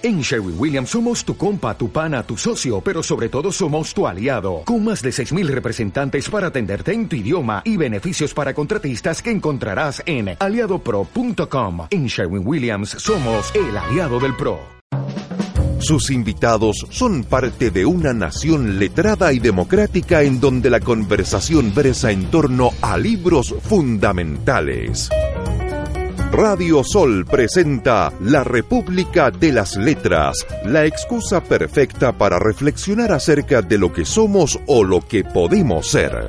En Sherwin Williams somos tu compa, tu pana, tu socio, pero sobre todo somos tu aliado, con más de 6.000 representantes para atenderte en tu idioma y beneficios para contratistas que encontrarás en aliadopro.com. En Sherwin Williams somos el aliado del PRO. Sus invitados son parte de una nación letrada y democrática en donde la conversación versa en torno a libros fundamentales. Radio Sol presenta La República de las Letras, la excusa perfecta para reflexionar acerca de lo que somos o lo que podemos ser.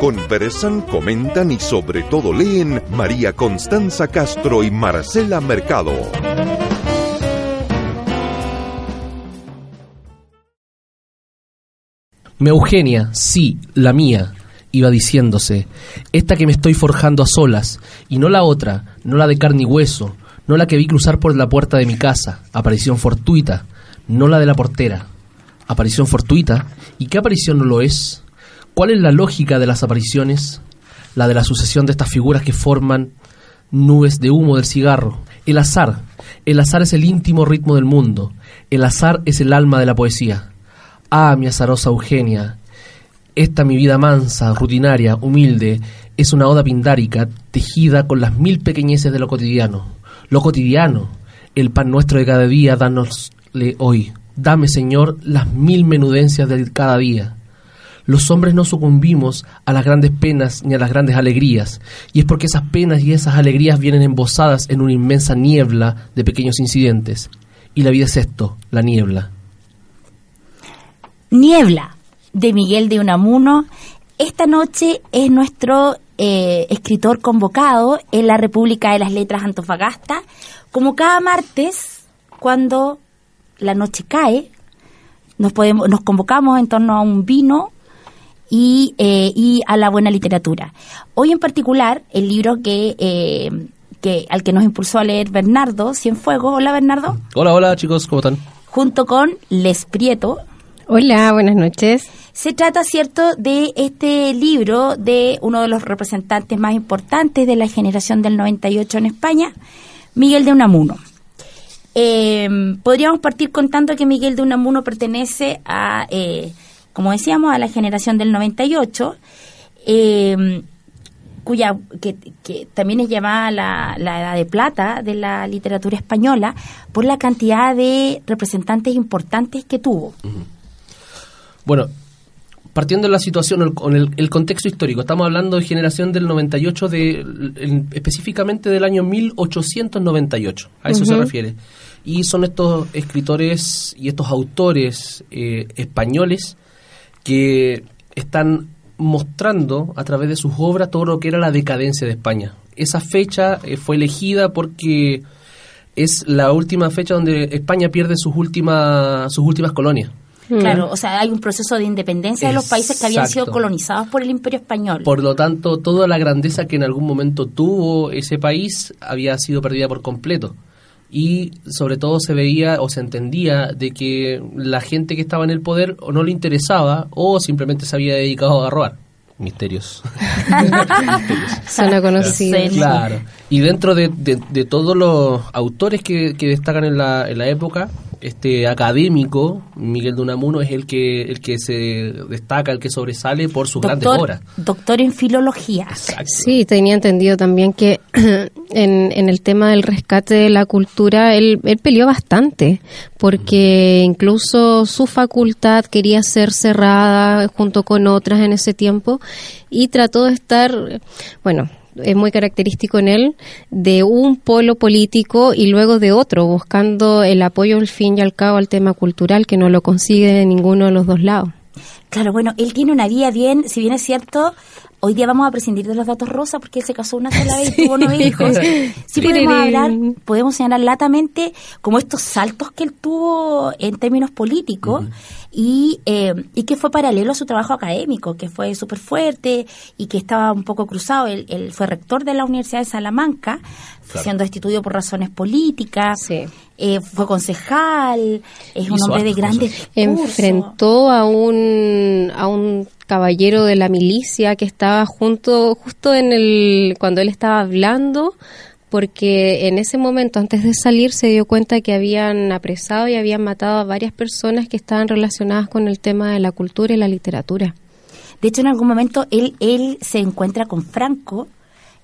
Conversan, comentan y sobre todo leen María Constanza Castro y Marcela Mercado. Me Eugenia, sí, la mía, iba diciéndose, esta que me estoy forjando a solas, y no la otra, no la de carne y hueso, no la que vi cruzar por la puerta de mi casa, aparición fortuita, no la de la portera. Aparición fortuita, ¿y qué aparición no lo es? ¿Cuál es la lógica de las apariciones? La de la sucesión de estas figuras que forman nubes de humo del cigarro. El azar. El azar es el íntimo ritmo del mundo. El azar es el alma de la poesía. Ah, mi azarosa Eugenia, esta mi vida mansa, rutinaria, humilde, es una oda pindárica tejida con las mil pequeñeces de lo cotidiano. Lo cotidiano, el pan nuestro de cada día, danosle hoy. Dame, Señor, las mil menudencias de cada día. Los hombres no sucumbimos a las grandes penas ni a las grandes alegrías, y es porque esas penas y esas alegrías vienen embosadas en una inmensa niebla de pequeños incidentes. Y la vida es esto, la niebla. Niebla, de Miguel de Unamuno. Esta noche es nuestro eh, escritor convocado en la República de las Letras Antofagasta, como cada martes, cuando la noche cae, nos, podemos, nos convocamos en torno a un vino y, eh, y a la buena literatura. Hoy en particular, el libro que, eh, que al que nos impulsó a leer Bernardo Cienfuegos. Hola Bernardo. Hola, hola chicos, ¿cómo están? Junto con Les Prieto. Hola, buenas noches. Se trata, ¿cierto?, de este libro de uno de los representantes más importantes de la generación del 98 en España, Miguel de Unamuno. Eh, podríamos partir contando que Miguel de Unamuno pertenece a, eh, como decíamos, a la generación del 98, eh, cuya que, que, también es llamada la, la, edad de plata de la literatura española por la cantidad de representantes importantes que tuvo. Bueno, partiendo de la situación, con el, el, contexto histórico, estamos hablando de generación del 98, de, el, específicamente del año 1898, a eso uh -huh. se refiere. Y son estos escritores y estos autores eh, españoles que están mostrando a través de sus obras todo lo que era la decadencia de España. Esa fecha eh, fue elegida porque es la última fecha donde España pierde sus últimas sus últimas colonias. Claro, o sea, hay un proceso de independencia de los países que habían sido colonizados por el Imperio Español. Por lo tanto, toda la grandeza que en algún momento tuvo ese país había sido perdida por completo. Y sobre todo se veía o se entendía de que la gente que estaba en el poder o no le interesaba o simplemente se había dedicado a robar. Misterios. Son conocidos. Claro. Y dentro de, de, de, todos los autores que, que destacan en la, en la época, este académico, Miguel de Unamuno, es el que, el que se destaca, el que sobresale por sus doctor, grandes obras. Doctor en filología. Exacto. Sí, tenía entendido también que en, en, el tema del rescate de la cultura, él, él peleó bastante, porque mm. incluso su facultad quería ser cerrada junto con otras en ese tiempo y trató de estar, bueno, es muy característico en él, de un polo político y luego de otro, buscando el apoyo al fin y al cabo al tema cultural, que no lo consigue de ninguno de los dos lados. Claro, bueno, él tiene una vida bien, si bien es cierto, hoy día vamos a prescindir de los datos rosas porque él se casó una sola vez y tuvo unos hijos. Sí podemos hablar, podemos señalar latamente como estos saltos que él tuvo en términos políticos uh -huh. Y, eh, y que fue paralelo a su trabajo académico, que fue súper fuerte y que estaba un poco cruzado. Él, él, fue rector de la Universidad de Salamanca, claro. siendo destituido por razones políticas. Sí. Eh, fue concejal, es un hombre de grandes Enfrentó a un, a un caballero de la milicia que estaba junto, justo en el, cuando él estaba hablando porque en ese momento, antes de salir, se dio cuenta que habían apresado y habían matado a varias personas que estaban relacionadas con el tema de la cultura y la literatura. De hecho, en algún momento él, él se encuentra con Franco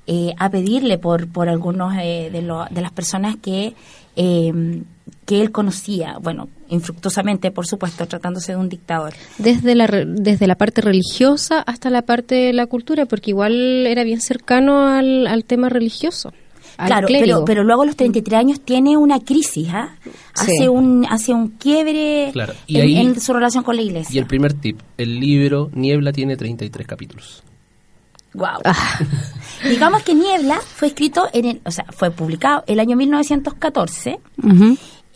eh, a pedirle por, por algunos eh, de, de las personas que, eh, que él conocía, bueno, infructuosamente, por supuesto, tratándose de un dictador. Desde la, desde la parte religiosa hasta la parte de la cultura, porque igual era bien cercano al, al tema religioso. Claro, pero, pero luego a los 33 años tiene una crisis, ¿ah? hace, un, hace un quiebre en, su relación con la iglesia. Y el primer tip, el libro Niebla tiene 33 capítulos. Wow. Ah. Digamos que Niebla fue escrito, en el, o sea, fue publicado el año 1914.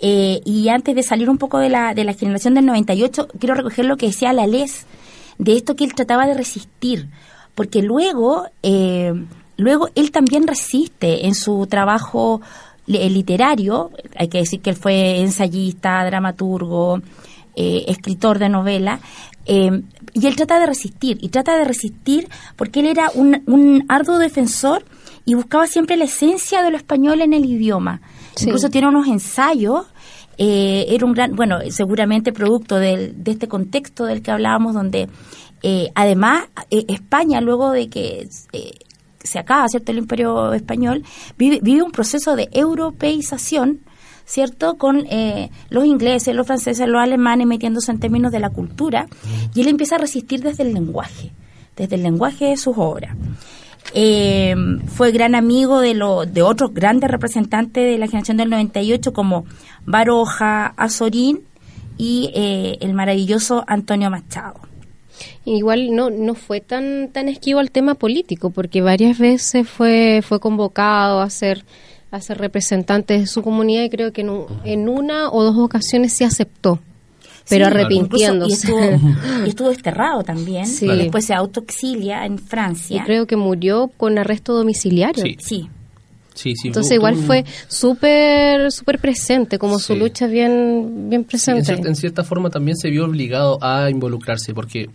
Eh, y antes de salir un poco de la, de la generación del 98, quiero recoger lo que decía la Les, de esto que él trataba de resistir. Porque luego eh, Luego, él también resiste en su trabajo literario, hay que decir que él fue ensayista, dramaturgo, eh, escritor de novela, eh, y él trata de resistir, y trata de resistir porque él era un, arduo defensor y buscaba siempre la esencia de lo español en el idioma. Incluso tiene unos ensayos, eh, era un gran, bueno, seguramente producto de este contexto del que hablábamos, donde además España, luego de que se acaba, ¿cierto?, el imperio español, vive, un proceso de europeización, ¿cierto?, con eh, los ingleses, los franceses, los alemanes metiéndose en términos de la cultura, y él empieza a resistir desde el lenguaje, desde el lenguaje de sus obras. Eh, fue gran amigo de, lo, de otros grandes representantes de la generación del 98 como Baroja, Azorín y eh, el maravilloso Antonio Machado. Igual no, no fue tan, tan esquivo al tema político, porque varias veces fue, fue convocado a ser, a ser representante de su comunidad y creo que en, una o dos ocasiones se aceptó pero arrepintiéndose. Y estuvo, desterrado también. Después se autoexilia en Francia. Y creo que murió con arresto domiciliario. Sí. Sí. Entonces igual fue súper súper presente, como su lucha bien bien presente. en, cierta, forma también se vio obligado a involucrarse, porque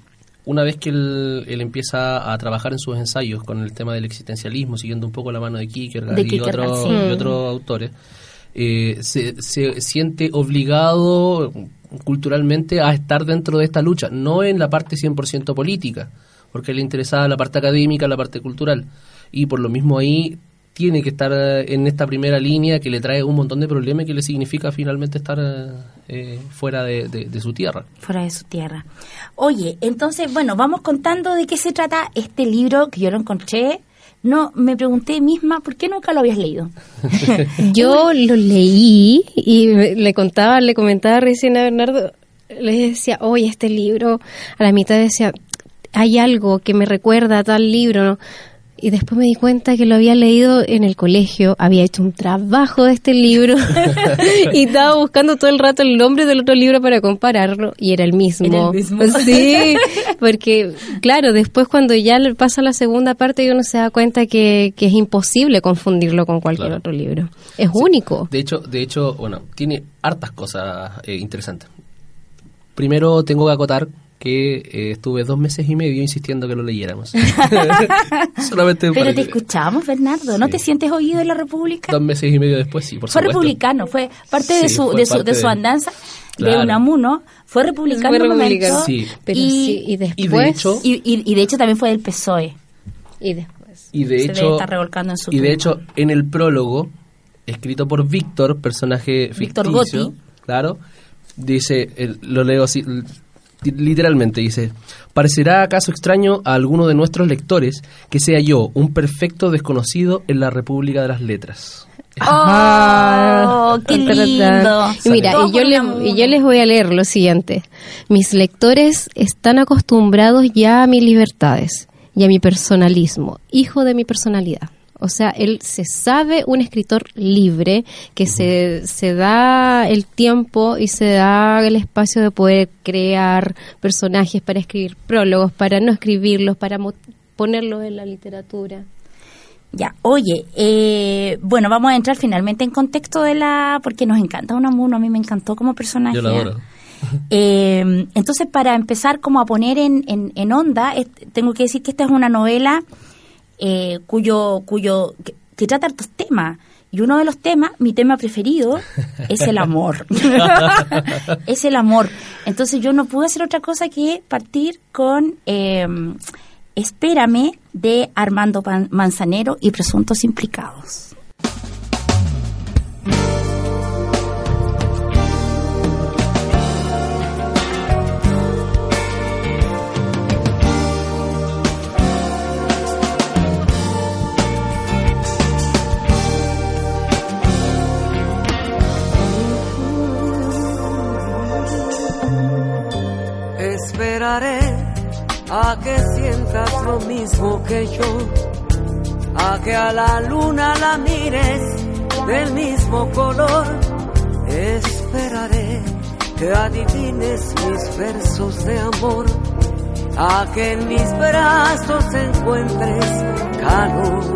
una vez que él, empieza a trabajar en sus ensayos con el tema del existencialismo, siguiendo un poco la mano de Kierkegaard, y, otros autores, eh, se, se, siente obligado culturalmente a estar dentro de esta lucha, no en la parte 100% política, porque le interesaba la parte académica, la parte cultural, y por lo mismo ahí tiene que estar eh, en esta primera línea que le trae un montón de problemas y que le significa finalmente estar eh, fuera de, su tierra. Fuera de su tierra. Oye, entonces, bueno, vamos contando de qué se trata este libro que yo lo encontré. No, me pregunté misma, ¿por qué nunca lo habías leído? yo lo leí y le contaba, le comentaba recién a Bernardo, le decía, oye, este libro, a la mitad decía, hay algo que me recuerda a tal libro, ¿no? Y después me di cuenta que lo había leído en el colegio, había hecho un trabajo de este libro y estaba buscando todo el rato el nombre del otro libro para compararlo y era el mismo. Sí, porque claro, después cuando ya pasa la segunda parte uno se da cuenta que, es imposible confundirlo con cualquier otro libro. Es único. De hecho, de hecho, bueno, tiene hartas cosas eh, interesantes. Primero tengo que acotar que eh, estuve dos meses y medio insistiendo que lo leyéramos. Solamente Pero te escuchamos, Bernardo. ¿No te sientes oído en la República? Dos meses y medio después, sí, por Fue republicano, fue parte de su, de su, de su andanza. de Unamuno, fue republicano en momento, sí. Pero y, y después y de, hecho, y, de hecho también fue del PSOE. Y después. Y de hecho, está revolcando en su y de hecho en el prólogo escrito por Víctor, personaje Víctor ficticio, Gotti. claro, dice, lo leo así, literalmente dice, ¿parecerá acaso extraño a alguno de nuestros lectores que sea yo un perfecto desconocido en la República de las Letras? ¡Oh, qué lindo! mira, y yo, y yo les voy a leer lo siguiente. Mis lectores están acostumbrados ya a mis libertades y a mi personalismo, hijo de mi personalidad. O sea, él se sabe un escritor libre que se, se da el tiempo y se da el espacio de poder crear personajes para escribir prólogos, para no escribirlos, para ponerlos en la literatura. Ya, oye, eh, bueno, vamos a entrar finalmente en contexto de la... porque nos encanta Unamuno, a mí me encantó como personaje. Yo la adoro. Eh, entonces, para empezar como a poner en, en, en onda, tengo que decir que esta es una novela eh, cuyo, cuyo que, trata estos temas. Y uno de los temas, mi tema preferido, es el amor. es el amor. Entonces yo no pude hacer otra cosa que partir con eh, Espérame de Armando Manzanero y Presuntos Implicados. A que sientas lo mismo que yo, a que a la luna la mires del mismo color. Esperaré que adivines mis versos de amor, a que en mis brazos encuentres calor.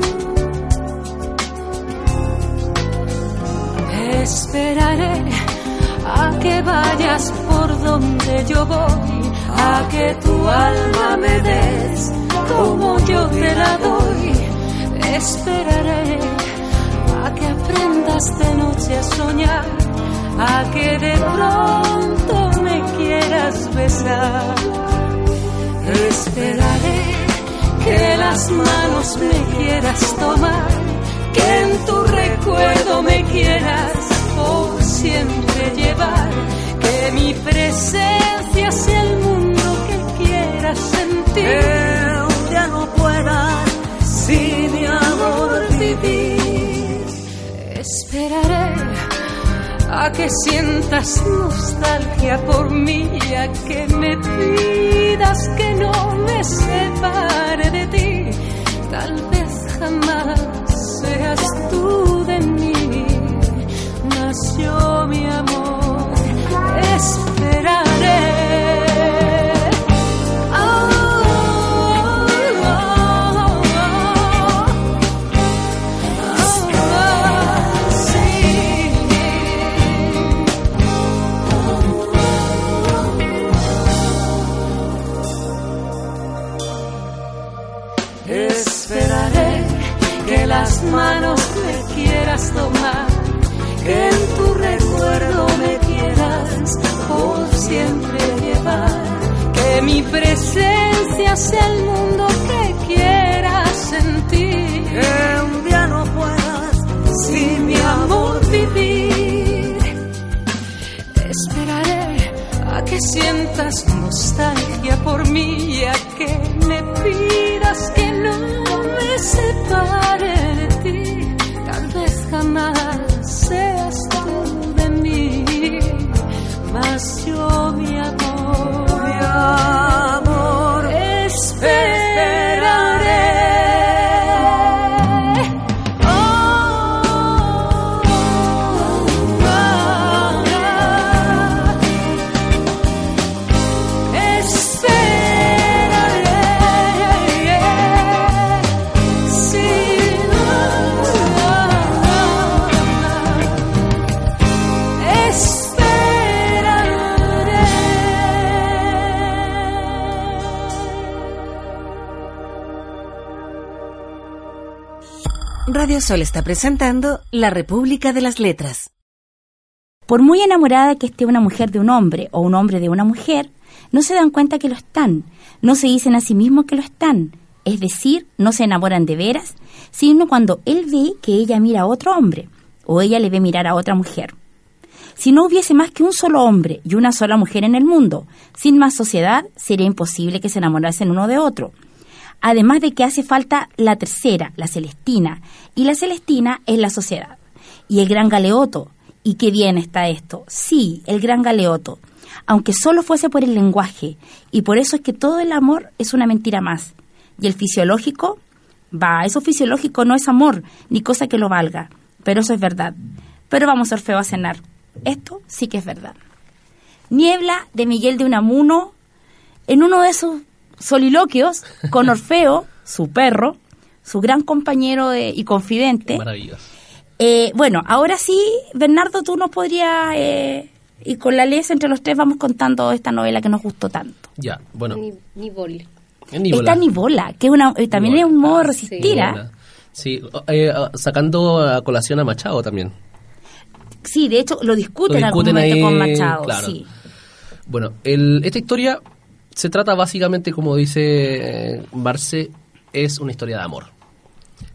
Esperaré a que vayas por donde yo voy a que tu alma me des como yo te la doy. Esperaré a que aprendas de noche a soñar, a que de pronto me quieras besar. Esperaré que las manos me quieras tomar, que en tu recuerdo me quieras por siempre llevar, que mi presencia sea el mundo sentir. Que un no pueda sin mi amor vivir. Esperaré a que sientas nostalgia por mí, a que me pidas que no me separe de ti. Tal vez jamás seas tú de mí, nació mi amor. Manos me quieras tomar, que en tu recuerdo me quieras por siempre llevar, que mi presencia sea el mundo que quieras sentir, que un día no puedas sin mi amor vivir. Esperaré a que sientas nostalgia por mí y a que me pidas que no me separe seas Radio Sol está presentando La República de las Letras. Por muy enamorada que esté una mujer de un hombre o un hombre de una mujer, no se dan cuenta que lo están, no se dicen a sí mismos que lo están, es decir, no se enamoran de veras, sino cuando él ve que ella mira a otro hombre o ella le ve mirar a otra mujer. Si no hubiese más que un solo hombre y una sola mujer en el mundo, sin más sociedad, sería imposible que se enamorasen uno de otro además de que hace falta la tercera, la Celestina, y la Celestina es la sociedad. Y el gran galeoto, ¿y qué bien está esto? Sí, el gran galeoto, aunque solo fuese por el lenguaje, y por eso es que todo el amor es una mentira más. Y el fisiológico, va, eso fisiológico no es amor, ni cosa que lo valga, pero eso es verdad. Pero vamos, Orfeo, a cenar. Esto sí que es verdad. Niebla de Miguel de Unamuno, en uno de esos soliloquios con Orfeo, su perro, su gran compañero y confidente. Maravilloso. Eh, bueno, ahora sí, Bernardo, tú nos podrías, eh, y con la ley entre los tres vamos contando esta novela que nos gustó tanto. Ya, bueno. Ni, ni Esta Nibola, que una, eh, también es un modo de resistir. ¿ah? Sí, eh, sacando a colación a Machado también. Sí, de hecho lo discuten, Lo en algún discuten momento con ahí, Machado. claro. Sí. Bueno, el- esta historia se trata básicamente, como dice eh, Marce, es una historia de amor.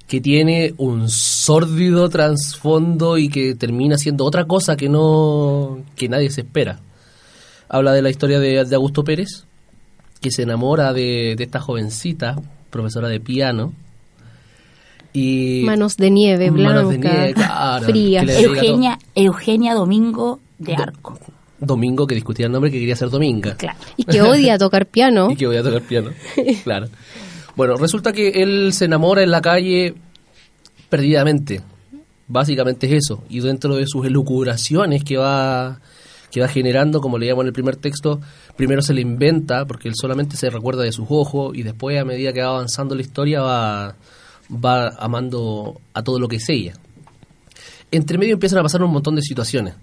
Que tiene un sórdido trasfondo y que termina siendo otra cosa que no que nadie se espera. Habla de la historia de, de Augusto Pérez, que se enamora de, de esta jovencita, profesora de piano. Y Manos de nieve, Manos de blanca, nieve, claro, frías. Eugenia, Eugenia Domingo de Arco. Domingo, que discutía el nombre, que quería ser Dominga. Claro. Y que odia tocar piano. Y que voy a tocar piano. claro. Bueno, resulta que él se enamora en la calle perdidamente. Básicamente es eso. Y dentro de sus elucubraciones que va, que va generando, como leíamos en el primer texto, primero se le inventa, porque él solamente se recuerda de sus ojos, y después, a medida que va avanzando la historia, va, va amando a todo lo que es ella. Entre medio empiezan a pasar un montón de situaciones.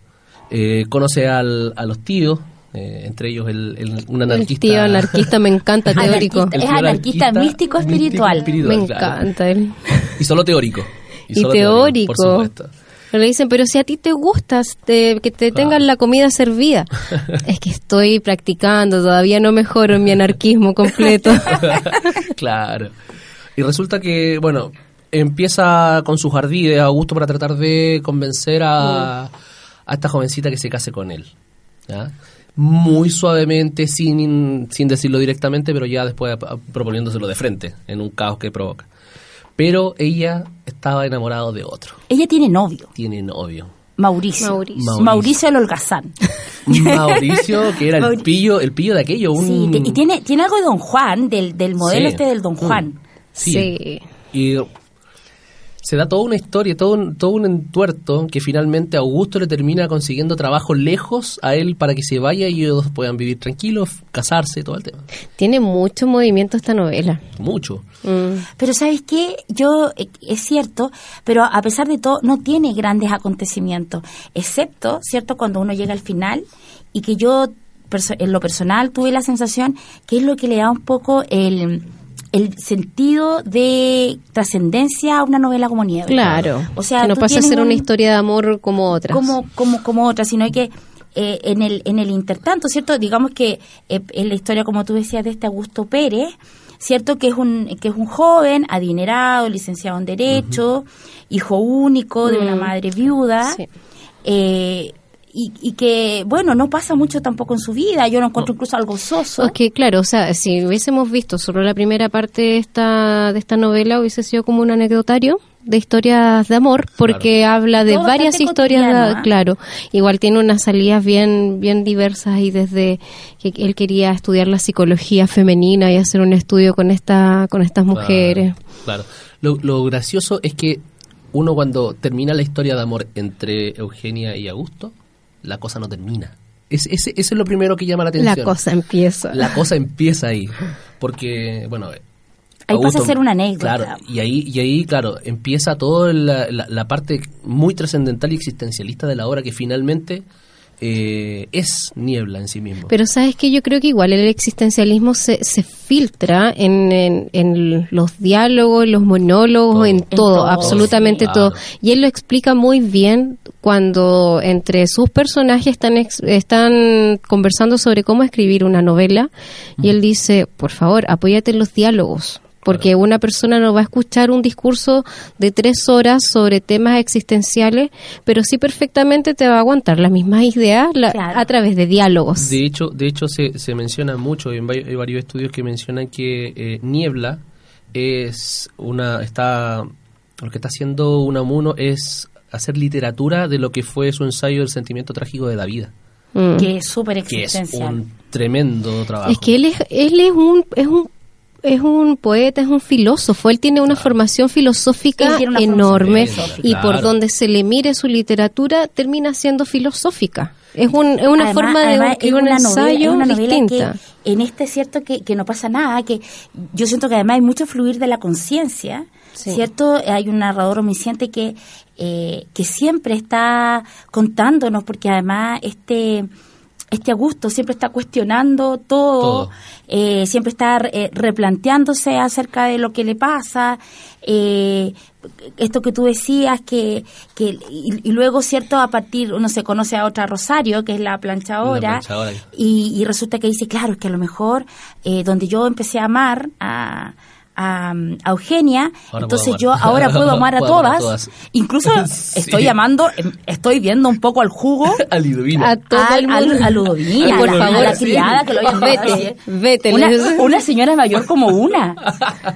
Eh, conoce al- a los tíos, eh, entre ellos el, el- un El anarquista. tío anarquista me encanta, teórico. Anarquista. El Es anarquista místico espiritual. Me claro. encanta él. Y solo teórico. Y, solo teórico. por supuesto. Pero le dicen, pero si a ti te gusta este, que te tengan la comida servida. es que estoy practicando, todavía no mejoro en mi anarquismo completo. claro. Y resulta que, bueno, empieza con sus ardides Augusto para tratar de convencer a, a esta jovencita que se case con él. ¿ya? Muy suavemente, sin, sin decirlo directamente, pero ya después proponiéndoselo de frente, en un caos que provoca. Pero ella estaba enamorada de otro. Ella tiene novio, Tiene novio. Mauricio. Mauricio. Mauricio, el holgazán. Mauricio, que era el pillo, el pillo de aquello. Un... Sí, y tiene, tiene algo de Don Juan, del, del modelo Sí. este del Don Juan. Sí. Sí. Y se da toda una historia, todo un, todo un entuerto que finalmente Augusto le termina consiguiendo trabajo lejos a él para que se vaya y ellos puedan vivir tranquilos, casarse, todo el tema. Tiene mucho movimiento esta novela. Mucho. Mm. Pero ¿sabes qué? Yo, eh, es cierto, pero a pesar de todo, no tiene grandes acontecimientos, excepto, ¿cierto?, cuando uno llega al final y que yo, en lo personal, tuve la sensación que es lo que le da un poco el, el sentido de trascendencia a una novela como Nieve. Claro. O sea, que no pasa a ser una un- historia de amor como otras. como, como, como otra, sino que eh, en el en el intertanto, ¿cierto? Digamos que eh, en la historia, como tú decías, de este Augusto Pérez, ¿cierto? Que es un que es un joven adinerado, licenciado en Derecho, hijo único de una Mm. madre viuda, Sí. eh, y, y que, bueno, no pasa mucho tampoco en su vida, yo lo encuentro incluso algo soso. Es que, claro, o sea, si hubiésemos visto solo la primera parte de esta, de esta novela, hubiese sido como un anecdotario de historias de amor, porque habla de Todo varias historias, de- ¿ah? claro. Igual tiene unas salidas bien, bien diversas y desde que él quería estudiar la psicología femenina y hacer un estudio con esta, con estas mujeres. Claro. Lo, lo gracioso es que uno cuando termina la historia de amor entre Eugenia y Augusto, la cosa no termina. Es, ese, ese es lo primero que llama la atención. La cosa empieza. La cosa empieza ahí. Porque, bueno... Ahí pasa a ser una anécdota. Claro, y ahí, y ahí, claro, empieza toda la, la- la parte muy trascendental y existencialista de la obra que finalmente eh, es niebla en sí mismo. Pero sabes que yo creo que igual el existencialismo se, se filtra en, en, en los diálogos, en los monólogos, Todo. en En todo, absolutamente sí. todo. Y él lo explica muy bien cuando entre sus personajes están, ex- están conversando sobre cómo escribir una novela y él dice, por favor, apóyate en los diálogos. Porque una persona no va a escuchar un discurso de tres horas sobre temas existenciales, pero sí perfectamente te va a aguantar las mismas ideas la- Claro. a través de diálogos. De hecho, de hecho se, se menciona mucho, hay varios estudios que mencionan que eh, Niebla es una, está, lo que está haciendo Unamuno es hacer literatura de lo que fue su ensayo del sentimiento trágico de la vida, Mm. que es súper que es existencial. un tremendo trabajo. Es que él es, él es un, es un es un poeta, es un filósofo, él tiene una formación filosófica una enorme filosófica. y por donde se le mire su literatura termina siendo filosófica. Es, un, es una Además- forma de además un, es es un una novela- ensayo es una distinta. que en este es cierto que, que no pasa nada, que yo siento que además hay mucho fluir de la conciencia, Sí. ¿cierto? Hay un narrador omnisciente que, eh, que siempre está contándonos, porque además este este Augusto siempre está cuestionando todo, Todo. eh, siempre está eh, replanteándose acerca de lo que le pasa, eh, esto que tú decías, que, que y, y luego, ¿cierto? A partir, uno se conoce a otra Rosario, que es la planchadora, La planchadora. y, y resulta que dice, claro, es que a lo mejor eh, donde yo empecé a amar a, a, a Eugenia, Ahora entonces yo ahora puedo amar a Puedo amar a todas. Incluso Sí. estoy llamando, em, estoy viendo un poco al jugo A Liduvina. A todo el mundo. a Ludovina, a por la, a la favor, sí. criada que lo Vete, vete, Una, una señora mayor como una.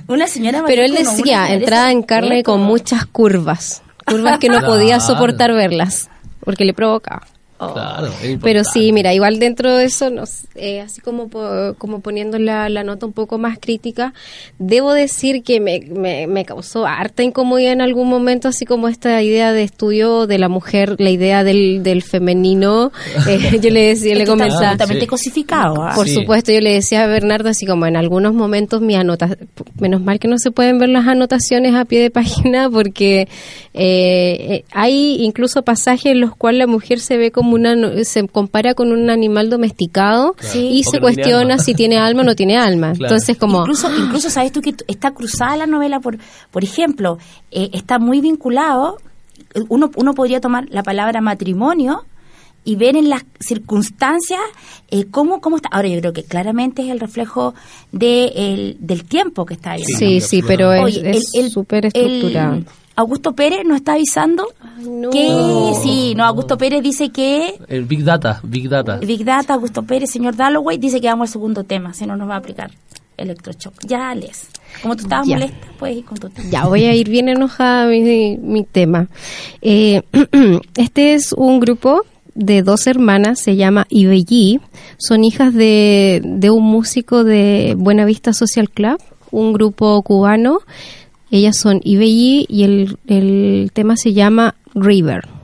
Una señora mayor Pero él como decía, una, entrada en carne con muchas curvas. Curvas que no podía soportar verlas, porque le provocaba. Claro, es Pero sí, mira, igual dentro de eso, nos, eh, así como, po- como poniendo la, la nota un poco más crítica, debo decir que me, me, me causó harta incomodidad en algún momento, así como esta idea de estudio de la mujer, la idea del, del femenino. Eh, yo le decía, le Está comentaba, absolutamente Sí. cosificado. ¿ah? por Sí. supuesto, yo le decía a Bernardo, así como en algunos momentos mi anota, menos mal que no se pueden ver las anotaciones a pie de página, porque eh, eh, hay incluso pasajes en los cuales la mujer se ve como una, se compara con un animal domesticado y se que no tiene cuestiona si tiene alma o no tiene alma. Claro. Entonces, como Incluso, incluso sabes tú que está cruzada la novela por, por ejemplo, eh, está muy vinculado. Uno, uno podría tomar la palabra matrimonio y ver en las circunstancias eh, cómo, cómo está. Ahora yo creo que claramente es el reflejo de el- del tiempo que está viviendo. sí, sí, pero es Oye, es súper el- estructurado. Augusto Pérez nos está avisando no. que sí, no, Augusto Pérez dice que El Big Data, Big Data. Big Data, Augusto Pérez, señor Dalloway, dice que vamos al segundo tema, si no nos va a aplicar electroshock. Ya les. Como tú estabas Ya. molesta, puedes ir con tu tema. Ya voy a ir bien enojada a mi, mi tema. Eh, este es un grupo de dos hermanas, se llama Ibelli. Son hijas de, de un músico de Buena Vista Social Club, un grupo cubano. Ellas son Ibelli y el, el tema se llama River.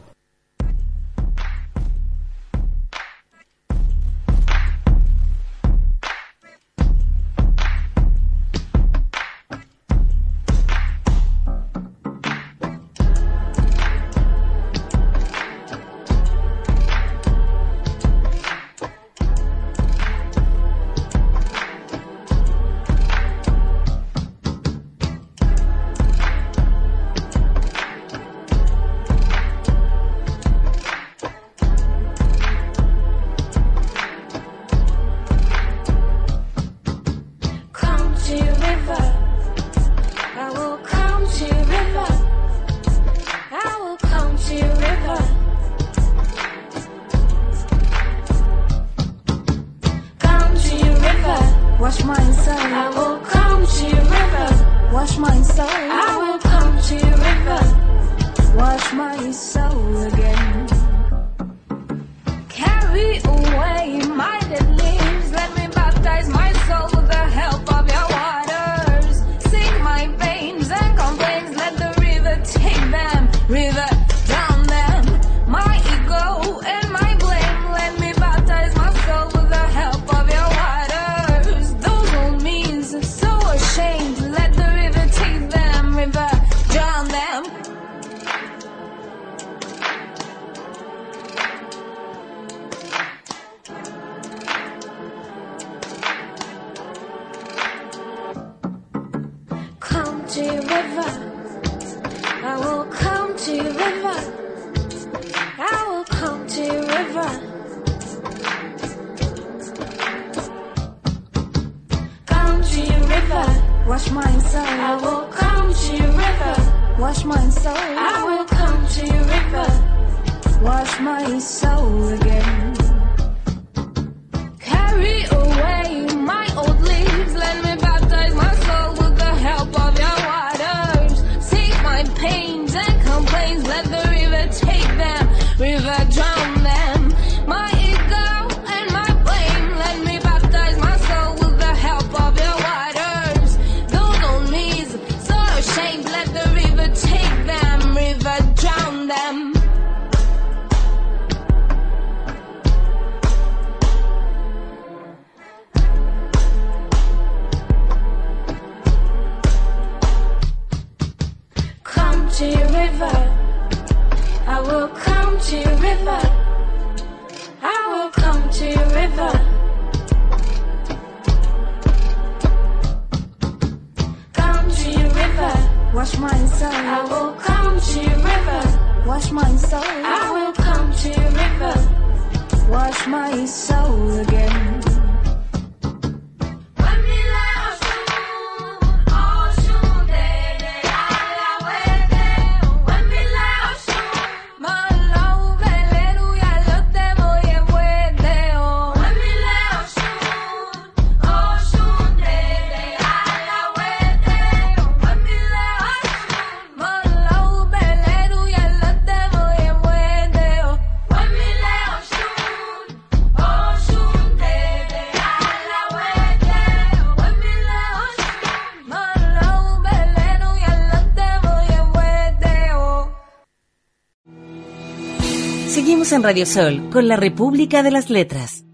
Radio Sol con la República de las Letras.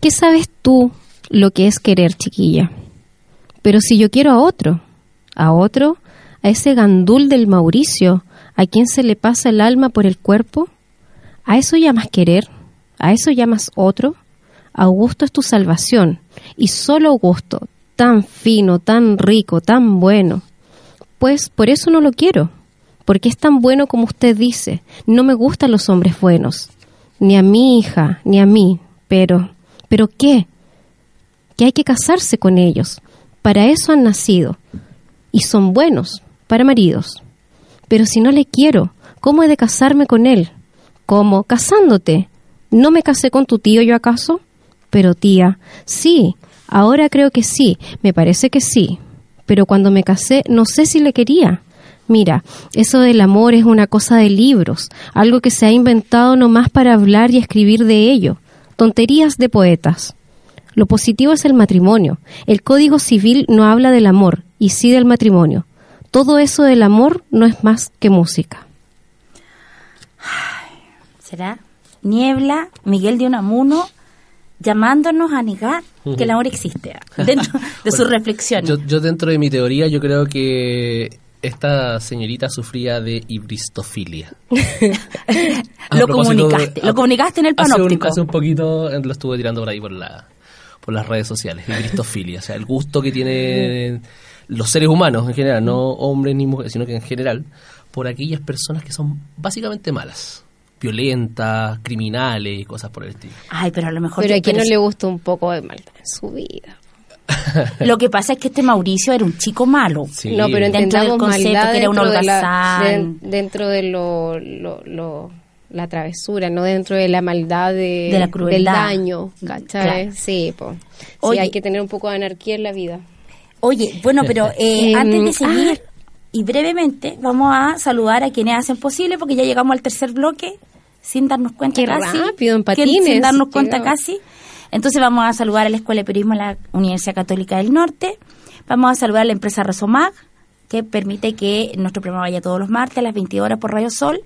¿Qué sabes tú lo que es querer, chiquilla? Pero si yo quiero a otro, a otro, a ese gandul del Mauricio, a quien se le pasa el alma por el cuerpo, ¿a eso llamas querer? ¿A eso llamas otro? Augusto es tu salvación, y solo Augusto, tan fino, tan rico, tan bueno. Pues por eso no lo quiero, porque es tan bueno como usted dice. No me gustan los hombres buenos, ni a mi hija, ni a mí, pero, ¿pero qué? Que hay que casarse con ellos. Para eso han nacido. Y son buenos, para maridos. Pero si no le quiero, ¿cómo he de casarme con él? ¿Cómo? Casándote. ¿No me casé con tu tío yo acaso? Pero tía, sí, ahora creo que sí, me parece que sí. Pero cuando me casé no sé si le quería. Mira, eso del amor es una cosa de libros, algo que se ha inventado nomás para hablar y escribir de ello. Tonterías de poetas. Lo positivo es el matrimonio. El Código Civil no habla del amor, y sí del matrimonio. Todo eso del amor no es más que música. ¿Será? Niebla, Miguel de Unamuno, llamándonos a negar que el amor existe, dentro de sus reflexiones. Yo, yo dentro de mi teoría, yo creo que esta señorita sufría de hibristofilia. Lo de- comunicaste, lo comunicaste en el hace un- panóptico. Hace un, poquito eh, lo estuve tirando por ahí por la por las redes sociales, hibristofilia, o sea, el gusto que tienen los seres humanos en general, no hombres ni mujeres, sino que en general, por aquellas personas que son básicamente malas, violentas, criminales y cosas por el estilo. Ay, pero a lo mejor... Pero a quien no pero le gusta un poco de maldad en su vida. Lo que pasa es que este Mauricio era un chico malo. Sí. No, pero Dentro del concepto que era un dentro de la, holgazán. de- dentro de lo, lo- lo- la travesura, no dentro de la maldad de, De la crueldad. del daño, ¿cachai? Claro. Sí, po. Sí, Oye. hay que tener un poco de anarquía en la vida. Oye, bueno, pero eh, Em, antes de seguir, ah. y brevemente, vamos a saludar a quienes hacen posible, porque ya llegamos al tercer bloque, sin darnos cuenta Qué casi. rápido, en que- patines, Sin darnos cuenta llegamos. casi. Entonces vamos a saludar a la Escuela de Periodismo de la Universidad Católica del Norte. Vamos a saludar a la empresa Resomag, que permite que nuestro programa vaya todos los martes a las 22 horas por Radio Sol,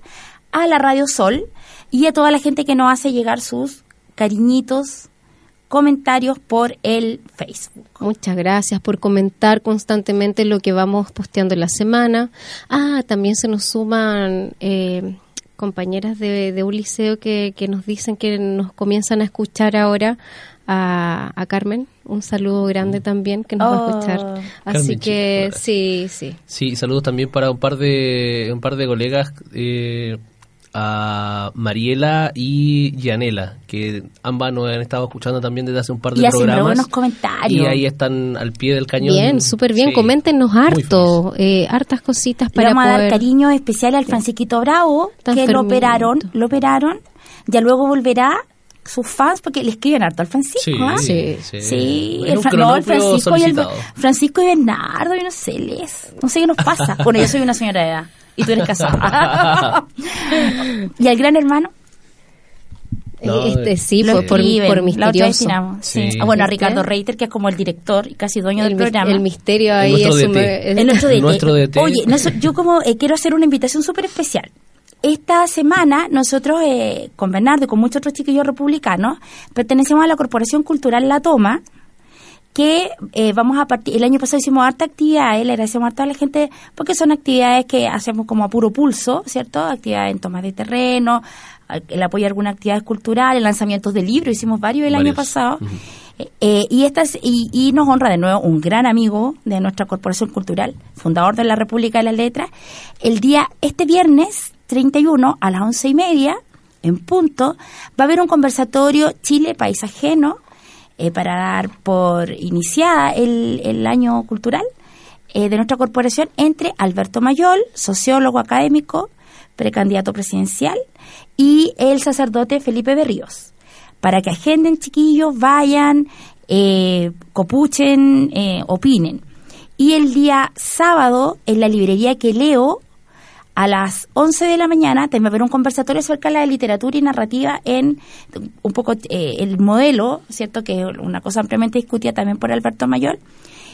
a la Radio Sol y a toda la gente que nos hace llegar sus cariñitos, comentarios por el Facebook. Muchas gracias por comentar constantemente lo que vamos posteando en la semana. Ah, también se nos suman eh, compañeras de, de un liceo que, que nos dicen que nos comienzan a escuchar ahora. A, a Carmen, un saludo grande también que nos va a Oh. escuchar. Así Carmen, que sí, sí. Sí, saludos también para un par de un par de colegas eh, a Mariela y Yanela, que ambas nos han estado escuchando también desde hace un par de Y hacen programas. buenos comentarios. Y ahí están al pie del cañón. Bien, súper bien. Sí, Coméntenos harto, eh, hartas cositas Le para vamos a dar cariño especial al Francisquito Bravo, que lo operaron, lo operaron, ya luego volverá sus fans, porque le escriben harto al Francisco, Sí, ¿ah? Sí. sí. El, un Fra- no, el cronopio Francisco y el. Francisco y Bernardo, yo no sé, les, no sé qué nos pasa. Bueno, yo soy una señora de edad y tú eres casada. y al gran hermano No, Eh, este, sí, lo por, por, por misterioso. sí. Sí. Ah, bueno, a. Ricardo Reiter, que es como el director y casi dueño el, del programa. el misterio ahí nuestro es, un- es- El nuestro DT. Nuestro DT. Oye, noso- yo como eh, quiero hacer una invitación súper especial. Esta semana nosotros, eh, con Bernardo y con muchos otros chiquillos republicanos, pertenecemos a la Corporación Cultural La Toma, que eh, vamos a partir, el año pasado hicimos harta actividades, le agradecemos harta a la gente, porque son actividades que hacemos como a puro pulso, ¿cierto? Actividades en tomas de terreno, el apoyo a algunas actividades culturales, lanzamientos de libros, hicimos varios el año pasado. Eh, eh, y, estas, y, y nos honra de nuevo un gran amigo de nuestra corporación cultural, fundador de la República de las Letras, el día, este viernes 31 a las once y media, en punto, va a haber un conversatorio Chile País Ajeno eh, para dar por iniciada el, el año cultural eh, de nuestra corporación entre Alberto Mayol, sociólogo académico, precandidato presidencial, y el sacerdote Felipe Berríos. Para que agenden, chiquillos, vayan, eh, copuchen, opinen. Y el día sábado, en la librería que leo, a las 11 de la mañana también va a haber un conversatorio acerca de la literatura y narrativa en un poco eh, el modelo, ¿cierto? Que es una cosa ampliamente discutida también por Alberto Mayor.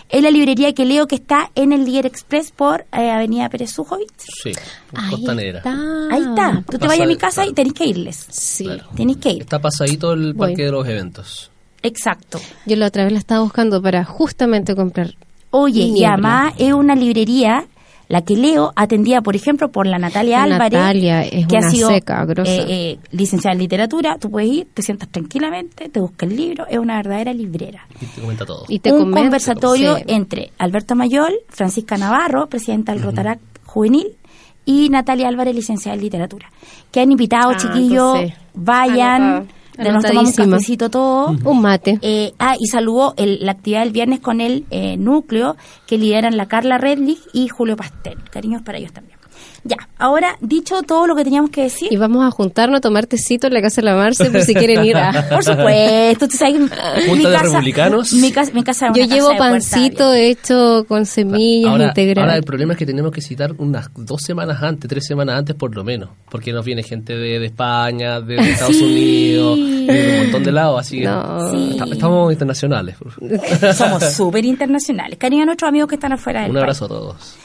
En la librería que leo que está en el Lier Express por eh, Avenida Pérez Sujovic. Sí, Ahí Costanera. está. Ahí está. Tú te vayas a mi casa y tenés que irles. Sí. Claro. Tenés que ir. Está pasadito el Voy. parque de los eventos. Exacto. Yo la otra vez la estaba buscando para justamente comprar. Oye, y además es una librería, la que leo, atendida, por ejemplo, por la Natalia Álvarez. Natalia es que una ha sido seca, grosa. eh, eh, licenciada en literatura. Tú puedes ir, te sientas tranquilamente, te buscas el libro. Es una verdadera librera. Y te comenta todo. Y te un comento, conversatorio sí. entre Alberto Mayol, Francisca Navarro, presidenta del Rotarac Juvenil, y Natalia Álvarez, licenciada en literatura, que han invitado, Ah, chiquillos, entonces, vayan, anotado. Nos tomamos un cafecito todo. Un mate. Eh, ah, y saludó el- la actividad del viernes con el eh, núcleo que lideran la Carla Redlich y Julio Pastel. Cariños para ellos también. Ya, ahora dicho todo lo que teníamos que decir, Y vamos a juntarnos a tomar tecito en la casa de la Marce por si quieren ir a... por supuesto, tú sabes, mi de casa, republicanos. Mi casa, mi casa Yo llevo casa pancito hecho con semillas Ahora, integral. ahora el problema es que tenemos que citar unas dos semanas antes, tres semanas antes por lo menos, porque nos viene gente de, de España, de, de Estados Sí. Unidos, de un montón de lados, así que No. Sí. estamos internacionales. Somos súper internacionales. Cariño a nuestros amigos que están afuera del Un país. abrazo a todos.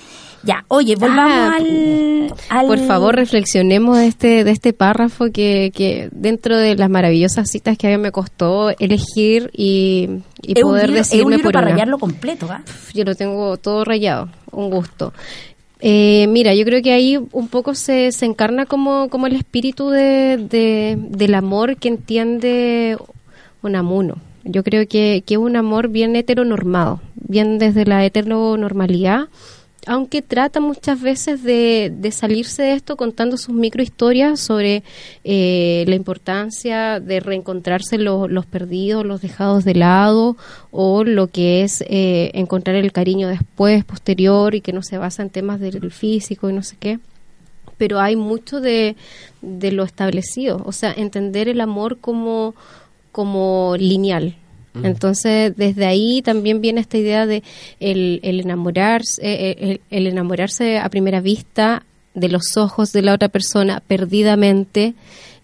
Ya, oye, volvamos Ah, al, al- Por favor, reflexionemos de este, de este párrafo que, que dentro de las maravillosas citas que a mí me costó elegir y, y poder es un libro por para una. rayarlo completo, ¿va? Yo lo tengo todo rayado, un gusto. Eh, mira, yo creo que ahí un poco se, se encarna como, como el espíritu de, de- del amor que entiende Unamuno. Yo creo que, que es un amor bien heteronormado, bien desde la heteronormalidad, aunque trata muchas veces de, salirse de esto contando sus microhistorias sobre eh, la importancia de reencontrarse los, los perdidos, los dejados de lado, o lo que es eh, encontrar el cariño después, posterior, y que no se basa en temas del físico y no sé qué pero hay mucho de, de lo establecido, o sea, entender el amor como, como lineal. Entonces, desde ahí también viene esta idea de el, el enamorarse, eh, el, el enamorarse a primera vista de los ojos de la otra persona perdidamente,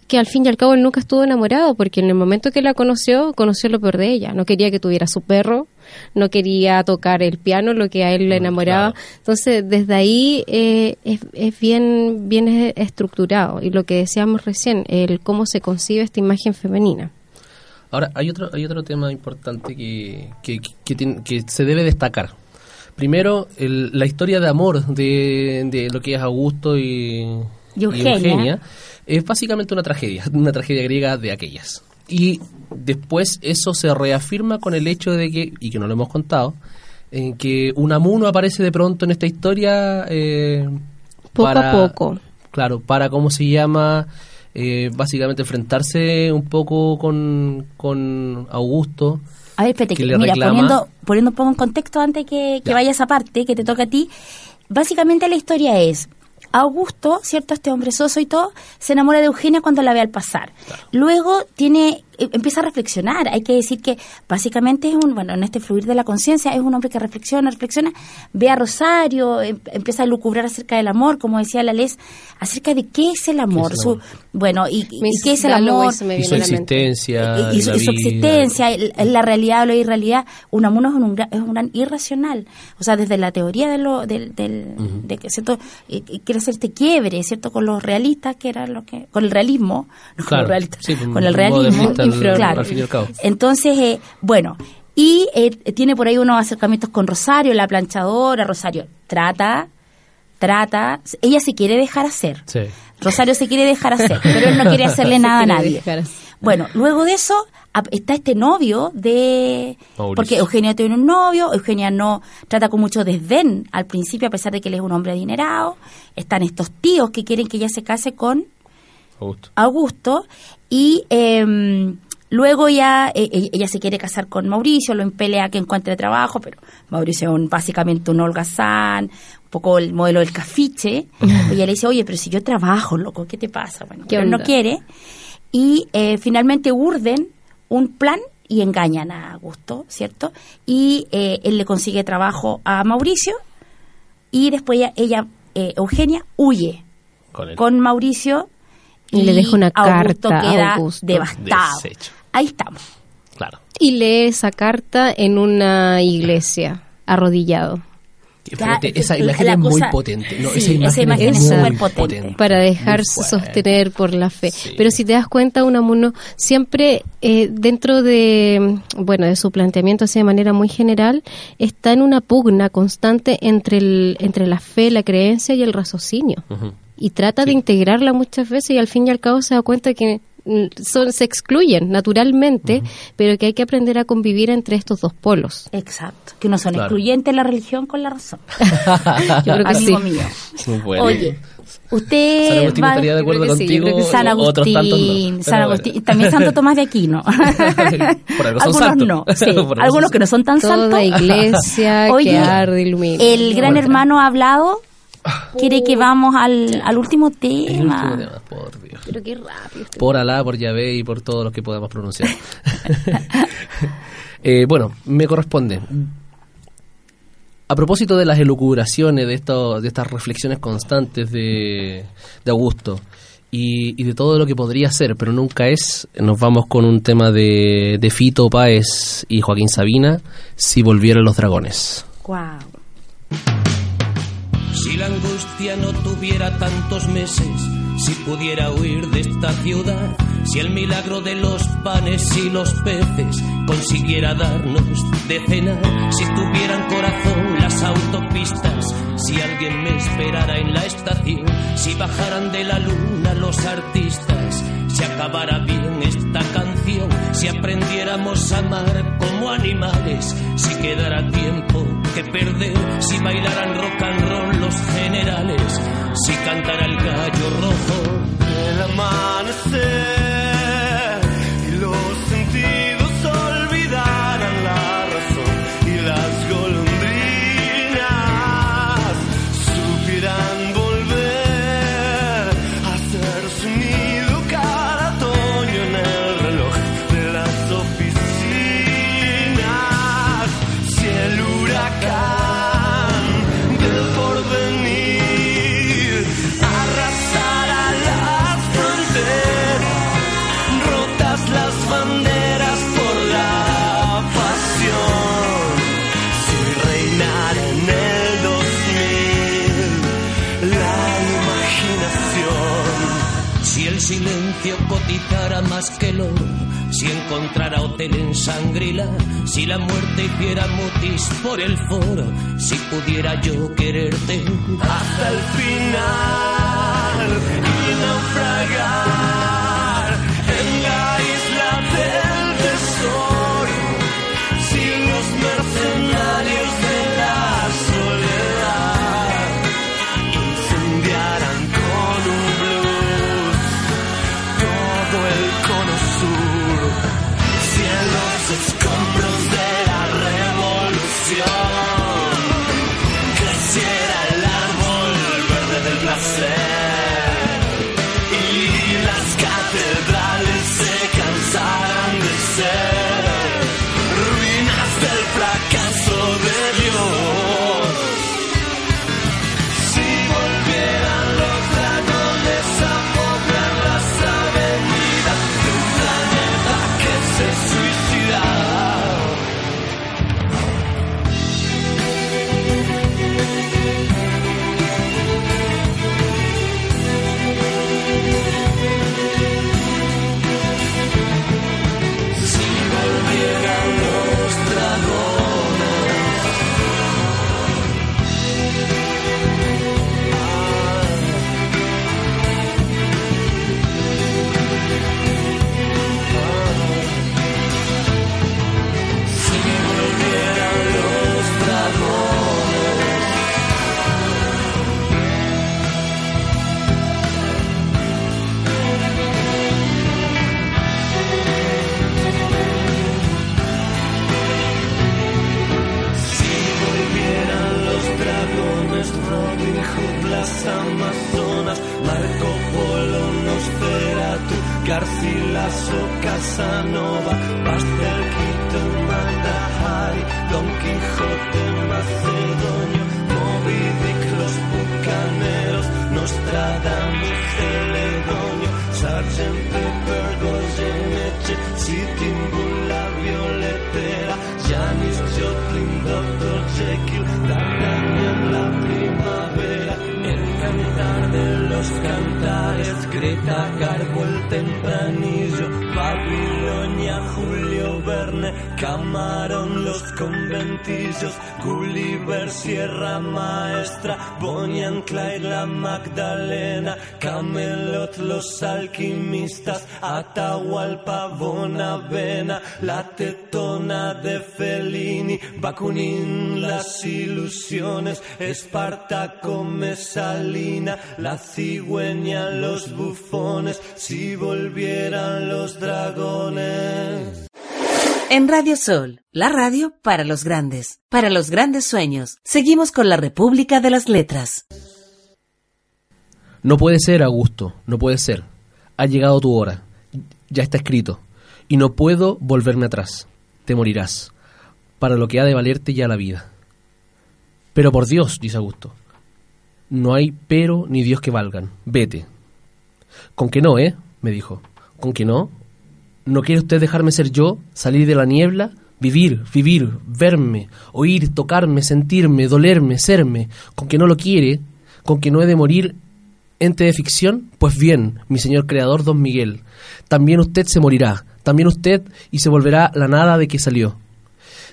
que al fin y al cabo él nunca estuvo enamorado, porque en el momento que la conoció, conoció lo peor de ella. No quería que tuviera su perro, no quería tocar el piano, lo que a él le Mm, enamoraba. claro. Entonces, desde ahí eh, es, es bien, bien estructurado. Y lo que decíamos recién, el cómo se concibe esta imagen femenina. Ahora, hay otro, hay otro tema importante que, que, que que se debe destacar. Primero, el- la historia de amor de, de lo que es Augusto y, Y Eugenia. es básicamente una tragedia, una tragedia griega de aquellas. Y después eso se reafirma con el hecho de que, y que no lo hemos contado, en que Unamuno aparece de pronto en esta historia eh, Poco para- a poco. Claro, para, ¿cómo se llama? Eh, básicamente enfrentarse un poco con, con Augusto. A ver, espérate, que que- mira, reclama- poniendo, poniendo un poco en contexto antes que, que Ya. vaya esa parte que te toca a ti. Básicamente la historia es, Augusto, ¿cierto? Este hombre soso y todo, se enamora de Eugenia cuando la ve al pasar. Luego tiene, eh, empieza a reflexionar. Hay que decir que básicamente es un, bueno, en este fluir de la conciencia, es un hombre que reflexiona, reflexiona, ve a Rosario, em- empieza a lucubrar acerca del amor, como decía la Les, acerca de qué es el amor. el Su, bueno, y, qué es el amor. Y su existencia. y, y su, la y su vida. existencia, el- la realidad o la irrealidad, Unamuno es un, es un gran irracional. O sea, desde la teoría de lo del, del- de que cierto y- y hacer este quiebre, cierto, con los realistas, que era lo que con el realismo, no con Claro, los realistas, sí, con el realismo, al- claro. al fin y al cabo. Entonces, eh, bueno, y eh, tiene por ahí unos acercamientos con Rosario, la planchadora, Rosario trata, trata, ella se quiere dejar hacer. Sí. Rosario se quiere dejar hacer, pero él no quiere hacerle nada a nadie. dejar hacer. Bueno, luego de eso está este novio de... Mauricio. Porque Eugenia tiene un novio, Eugenia no trata con mucho desdén al principio, a pesar de que él es un hombre adinerado. Están estos tíos que quieren que ella se case con Augusto. Augusto y eh, luego ya eh, ella se quiere casar con Mauricio, lo empelea que encuentre trabajo, pero Mauricio es un- básicamente un holgazán, un poco el modelo del cafiche. y ella le dice, oye, pero si yo trabajo, loco, ¿qué te pasa? Bueno, ¿Qué pero no onda? quiere. Y eh, finalmente urden un plan y engañan a Augusto, ¿cierto? Y eh, él le consigue trabajo a Mauricio y después ella, ella, eh, Eugenia, huye Con Mauricio Y le deja una Augusto carta a queda Augusto. devastado. Ahí estamos. Claro. Y lee esa carta en una iglesia, arrodillado, Esa la- imagen es muy potente. No, sí, esa imagen, esa imagen es muy súper potente. para dejarse sostener por la fe. Sí. Pero si te das cuenta, Unamuno siempre eh, dentro de, bueno, de su planteamiento así de manera muy general, está en una pugna constante entre, el, entre la fe, la creencia y el raciocinio. Y trata de integrarla muchas veces y al fin y al cabo se da cuenta que son, se excluyen naturalmente, pero que hay que aprender a convivir entre estos dos polos. Exacto. Que no son Claro. excluyentes la religión con la razón. Yo creo que Amigo sí. mío. Muy bueno. Oye, San usted Agustín va... estaría de acuerdo sí, contigo. que San otros tantos no. Agustín, Pero San bueno. Agustín, y también Santo Tomás de Aquino. Por algo son algunos santos. no, sí, Por algo algunos son que no son tan santos. Toda iglesia Oye, que arde ilumina. El gran hermano ha hablado. Quiere que vamos al, al último El último tema. tema, por Dios. Pero qué rápido. Por Alá, por Yahvé y por todo lo que podamos pronunciar. Eh, bueno, me corresponde. A propósito de las elucubraciones, de, esto, de estas reflexiones constantes de, de Augusto y, y de todo lo que podría ser, pero nunca es, nos vamos con un tema de, de Fito Páez y Joaquín Sabina, Si volvieran los dragones. Guau. Si la angustia no tuviera tantos meses, si pudiera huir de esta ciudad, si el milagro de los panes y los peces consiguiera darnos de cenar, si tuvieran corazón las autopistas, si alguien me esperara en la estación, si bajaran de la luna los artistas, si acabara bien si aprendiéramos a amar como animales, si quedara tiempo que perder, si bailaran rock and roll los generales, si cantara el gallo rojo. El amanecer y si la muerte hiciera mutis por el foro, si pudiera yo quererte hasta el final y naufragar Casanova, pastelquito en Matahari, Don Quijote macedonio, Moby Dick, los bucaneros, Nostradamus, Celedonio, Sgt. Pepper, Goyeneche, Sitting Bull, la violetera, Janis Joplin, Dr. Jekyll, D'Artagnan, la primavera, el cantar de los cantares, Greta Garbo, el tempranillo, Babilonia, Julio Verne, Camarón, los conventillos, Gulliver, Sierra Maestra, Bonnie and Clyde, la Magdalena, Camelot, los alquimistas, Atahualpa, Bonavena, la tetona de Fellini, Bakunin, las ilusiones, Espartaco, Mesalina, la cigüeña, los bufones, si volvieran los dragones. En Radio Sol, la radio para los grandes, para los grandes sueños. Seguimos con la República de las Letras. No puede ser, Augusto, no puede ser. Ha llegado tu hora. Ya está escrito. Y no puedo volverme atrás. Te morirás. Para lo que ha de valerte ya la vida. Pero por Dios, dice Augusto. No hay pero ni Dios que valgan. Vete. Con que no, ¿eh? me dijo. Con que no. ¿No quiere usted dejarme ser yo, salir de la niebla, vivir, vivir, verme, oír, tocarme, sentirme, dolerme, serme? Con que no lo quiere, con que no he de morir ente de ficción? Pues bien, mi señor creador don Miguel, también usted se morirá, también usted y se volverá la nada de que salió.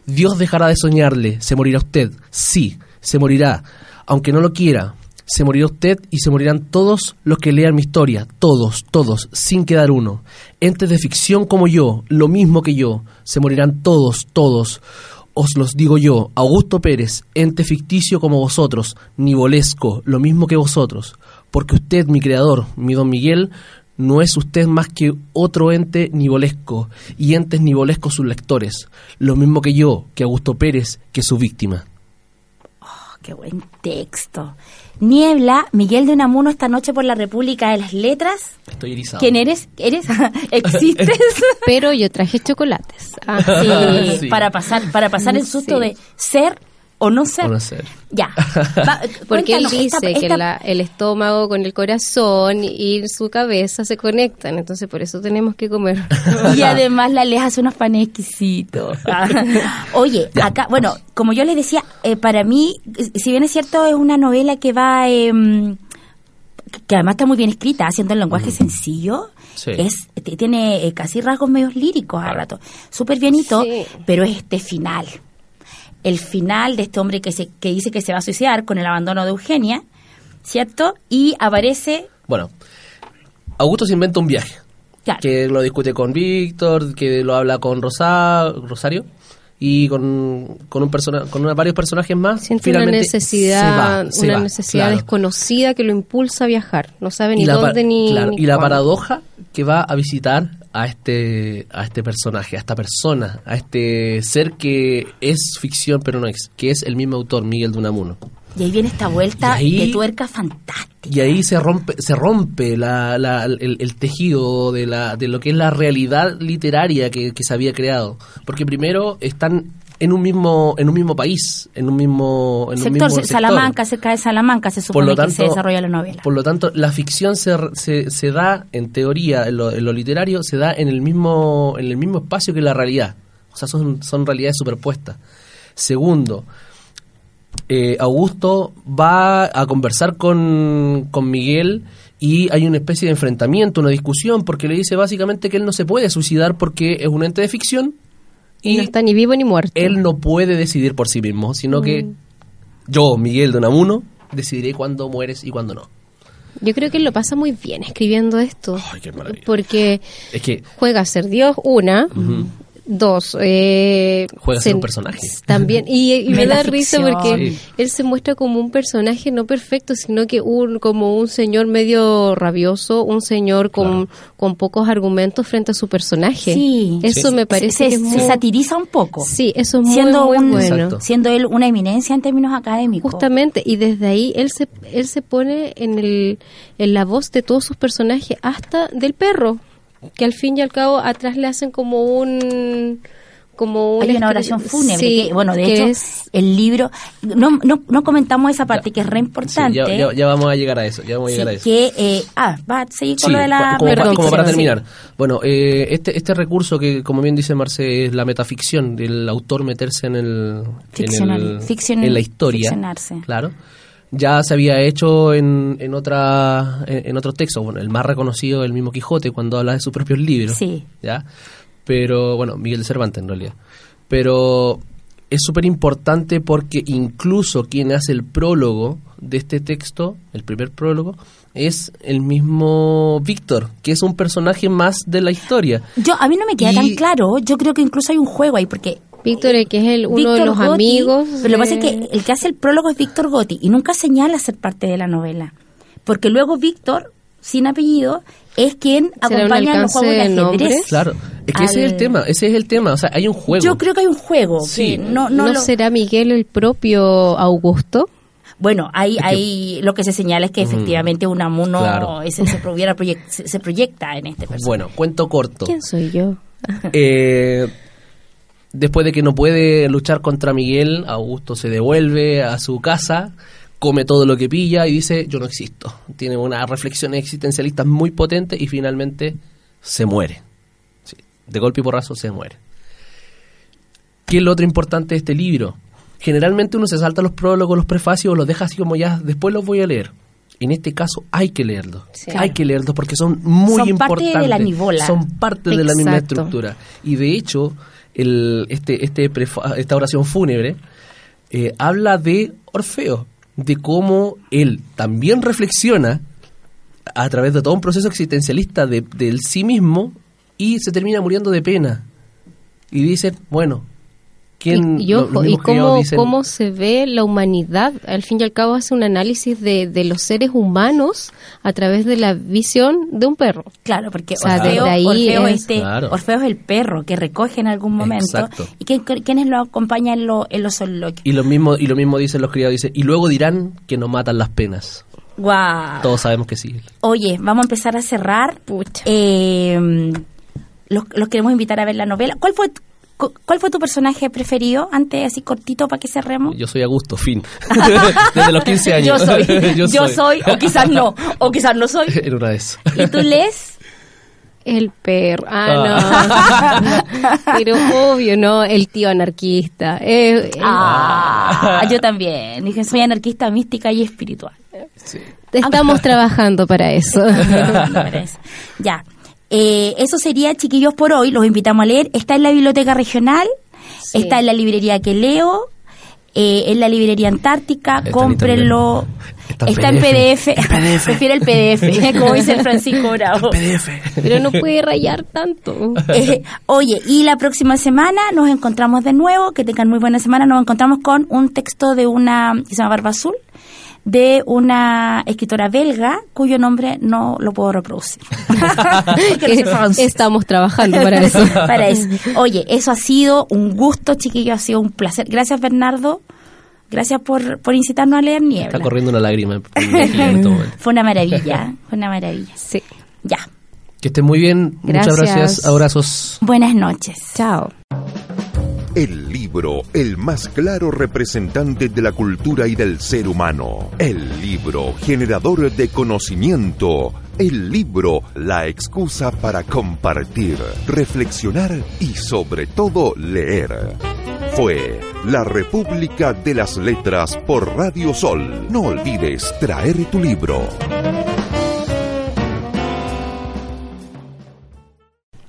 Dios dejará de soñarle, se morirá usted, sí, se morirá, aunque no lo quiera, se morirá usted y se morirán todos los que lean mi historia, todos, todos, sin quedar uno. Entes de ficción como yo, lo mismo que yo, se morirán todos, todos. Os los digo yo, Augusto Pérez, ente ficticio como vosotros, nivolesco, lo mismo que vosotros, porque usted, mi creador, mi don Miguel, no es usted más que otro ente nivolesco, y entes nivolescos sus lectores, lo mismo que yo, que Augusto Pérez, que su víctima. Oh, qué buen texto. Niebla, Miguel de Unamuno esta noche por la República de las Letras. Estoy erizado. ¿Quién eres? ¿Eres? ¿Existes? Pero yo traje chocolates. Ah, Sí, Sí. para pasar para pasar el susto Sí. de ser o no ser. O no ser. Ya. Va, Porque él dice esta- que la- el estómago con el corazón y su cabeza se conectan, entonces por eso tenemos que comer. Y además la Les hace unos panes exquisitos. Oye, acá, bueno, como yo les decía, eh, para mí, eh, si bien es cierto, es una novela que va, em, que además está muy bien escrita, haciendo el lenguaje sencillo, Sí. es tiene eh, casi rasgos medios líricos al rato, súper bienito, Sí. pero este final, el final de este hombre que, se, que dice que se va a suicidar con el abandono de Eugenia, ¿cierto? Y aparece, Bueno, Augusto se inventa un viaje. claro, que lo discute con Víctor, que lo habla con Rosa, Rosario y con, con un persona, con una- varios personajes más. Siente una necesidad, se va, se una va, necesidad claro. desconocida que lo impulsa a viajar. No sabe ni dónde ni, claro, ni y la paradoja que va a visitar a este a este personaje, a esta persona, a este ser que es ficción pero no es, que es el mismo autor, Miguel de Unamuno. y ahí viene esta vuelta ahí- de tuerca fantástica. Y ahí se rompe, se rompe la, la- el, el tejido de, la, de lo que es la realidad literaria que, que se había creado. Porque primero están en un mismo, en un mismo país, en un mismo, en un sector, mismo se- sector. Salamanca, cerca de Salamanca se Por supone lo tanto, que se desarrolla la novela. Por lo tanto, la ficción se, se, se da, en teoría, en lo, en lo literario, se da en el mismo, en el mismo espacio que la realidad. O sea, son, son realidades superpuestas. Segundo, eh, Augusto va a conversar con, con Miguel y hay una especie de enfrentamiento, una discusión, porque le dice básicamente que él no se puede suicidar porque es un ente de ficción Y no está ni vivo ni muerto. él no puede decidir por sí mismo, sino que Mm. yo, Miguel de Unamuno, decidiré cuándo mueres y cuándo no. Yo creo que él lo pasa muy bien escribiendo esto. Ay, qué maravilla. Porque Es que juega a ser Dios, una. Dos, eh, Juega a ser se- un personaje. También, y, y me da risa porque Sí. él se muestra como un personaje no perfecto, sino que un como un señor medio rabioso, un señor con, con pocos argumentos frente a su personaje. Sí. Eso Sí. me parece se, que es se muy- satiriza un poco. Sí, eso es muy, siendo, muy un- bueno. Exacto. siendo él una eminencia en términos académicos. Justamente, y desde ahí él se, él se pone en, el, en la voz de todos sus personajes, hasta del perro. Que al fin y al cabo atrás le hacen como un como Hay una oración fúnebre. Sí, que, bueno, de que hecho, es- el libro. No, no, no comentamos esa parte que es re Sí, importante. ya, ya- ya vamos a llegar a eso, ya vamos a Sí, llegar a eso. que, eh, ah, va a seguir con Sí, lo de la. como, pa- como para terminar. Bueno, eh, este, este recurso que, como bien dice Marce, es la metaficción, el autor meterse en el, en, el- en la historia. ficcionarse. Claro. Ya se había hecho en, en otra en, en otros textos. Bueno, el más reconocido el mismo Quijote cuando habla de sus propios libros. Sí. ¿Ya? Pero, bueno, Miguel de Cervantes en realidad. Pero es súper importante porque incluso quien hace el prólogo de este texto, el primer prólogo, es el mismo Víctor, que es un personaje más de la historia. Yo, a mí no me queda Y- tan claro. Yo creo que incluso hay un juego ahí, porque. Víctor, el que es el, uno de los Gotti, amigos. Pero lo que pasa es que el que hace el prólogo es Víctor Gotti y nunca señala ser parte de la novela. Porque luego Víctor, sin apellido, es quien ¿Será un acompaña los alcance juegos de ajedrez. Claro, es que ese es el tema, ese es el tema, o sea, hay un juego. Yo creo que hay un juego. Sí. que no, no, ¿No lo- será Miguel el propio Augusto? Bueno, ahí, ahí lo que se señala es que efectivamente Unamuno Claro. ese se, proviera proyec- se, se proyecta en este personaje. Bueno, cuento corto. ¿Quién soy yo? Eh, después de que no puede luchar contra Miguel, Augusto se devuelve a su casa, come todo lo que pilla y dice, yo no existo. Tiene una reflexión existencialista muy potente y finalmente se muere. Sí, de golpe y porrazo se muere. ¿Qué es lo otro importante de este libro? Generalmente uno se salta los prólogos, los prefacios, los deja así como ya, después los voy a leer. En este caso hay que leerlos. Sí. Hay que leerlos porque son muy Son parte importantes. de la nivola. Son parte de la misma estructura. Y de hecho, el, este, este prefa- esta oración fúnebre eh, habla de Orfeo, de cómo él también reflexiona a través de todo un proceso existencialista de- del sí mismo y se termina muriendo de pena. Y dice, bueno, ¿quién? y, ojo, cómo, dicen, cómo se ve la humanidad. Al fin y al cabo hace un análisis de, de los seres humanos a través de la visión de un perro. Claro, porque O sea, Orfeo, desde ahí Orfeo es- este- Claro. Orfeo es el perro que recoge en algún momento Exacto. y que, quienes lo acompañan en, lo- en los soliloquios. Y lo mismo, y lo mismo dicen los criados, dice, y luego dirán que no matan las penas. Guau. Todos sabemos que sí. Oye, vamos a empezar a cerrar. Eh, los, los queremos invitar a ver la novela. ¿Cuál fue, cuál fue tu personaje preferido? Antes, así cortito para que cerremos. Yo soy Augusto, fin. Desde los 15 años. Yo soy, yo, soy, o quizás no, o quizás no soy. Era una de esas. ¿Y tú lees? El perro. Ah, no. Pero obvio, ¿no? El tío anarquista. Eh, eh, Ah, yo también. Dije, soy anarquista mística y espiritual. Estamos trabajando para eso. ya. Eh, eso sería, chiquillos, por hoy. Los invitamos a leer. Está en la Biblioteca Regional, Sí. está en la librería que leo, eh, en la librería Antártica. Está cómprenlo. Está en Está en PDF. PDF. Prefiero el PDF, como dice el Francisco Bravo. Pero no puede rayar tanto. Eh, oye, y la próxima semana nos encontramos de nuevo. Que tengan muy buena semana. Nos encontramos con un texto de una, que se llama Barba Azul, de una escritora belga cuyo nombre no lo puedo reproducir. Estamos trabajando para eso. Para eso. Oye, eso ha sido un gusto, chiquillo, ha sido un placer. Gracias, Bernardo. Gracias por, por incitarnos a leer Niebla. Está corriendo una lágrima. en este. Fue una maravilla, fue una maravilla. Sí. Ya. Que estén muy bien. Muchas Gracias. gracias. Abrazos. Buenas noches. Chao. El libro, el más claro representante de la cultura y del ser humano. El libro, generador de conocimiento. El libro, la excusa para compartir, reflexionar y sobre todo leer. Fue La República de las Letras por Radio Sol. No olvides traer tu libro.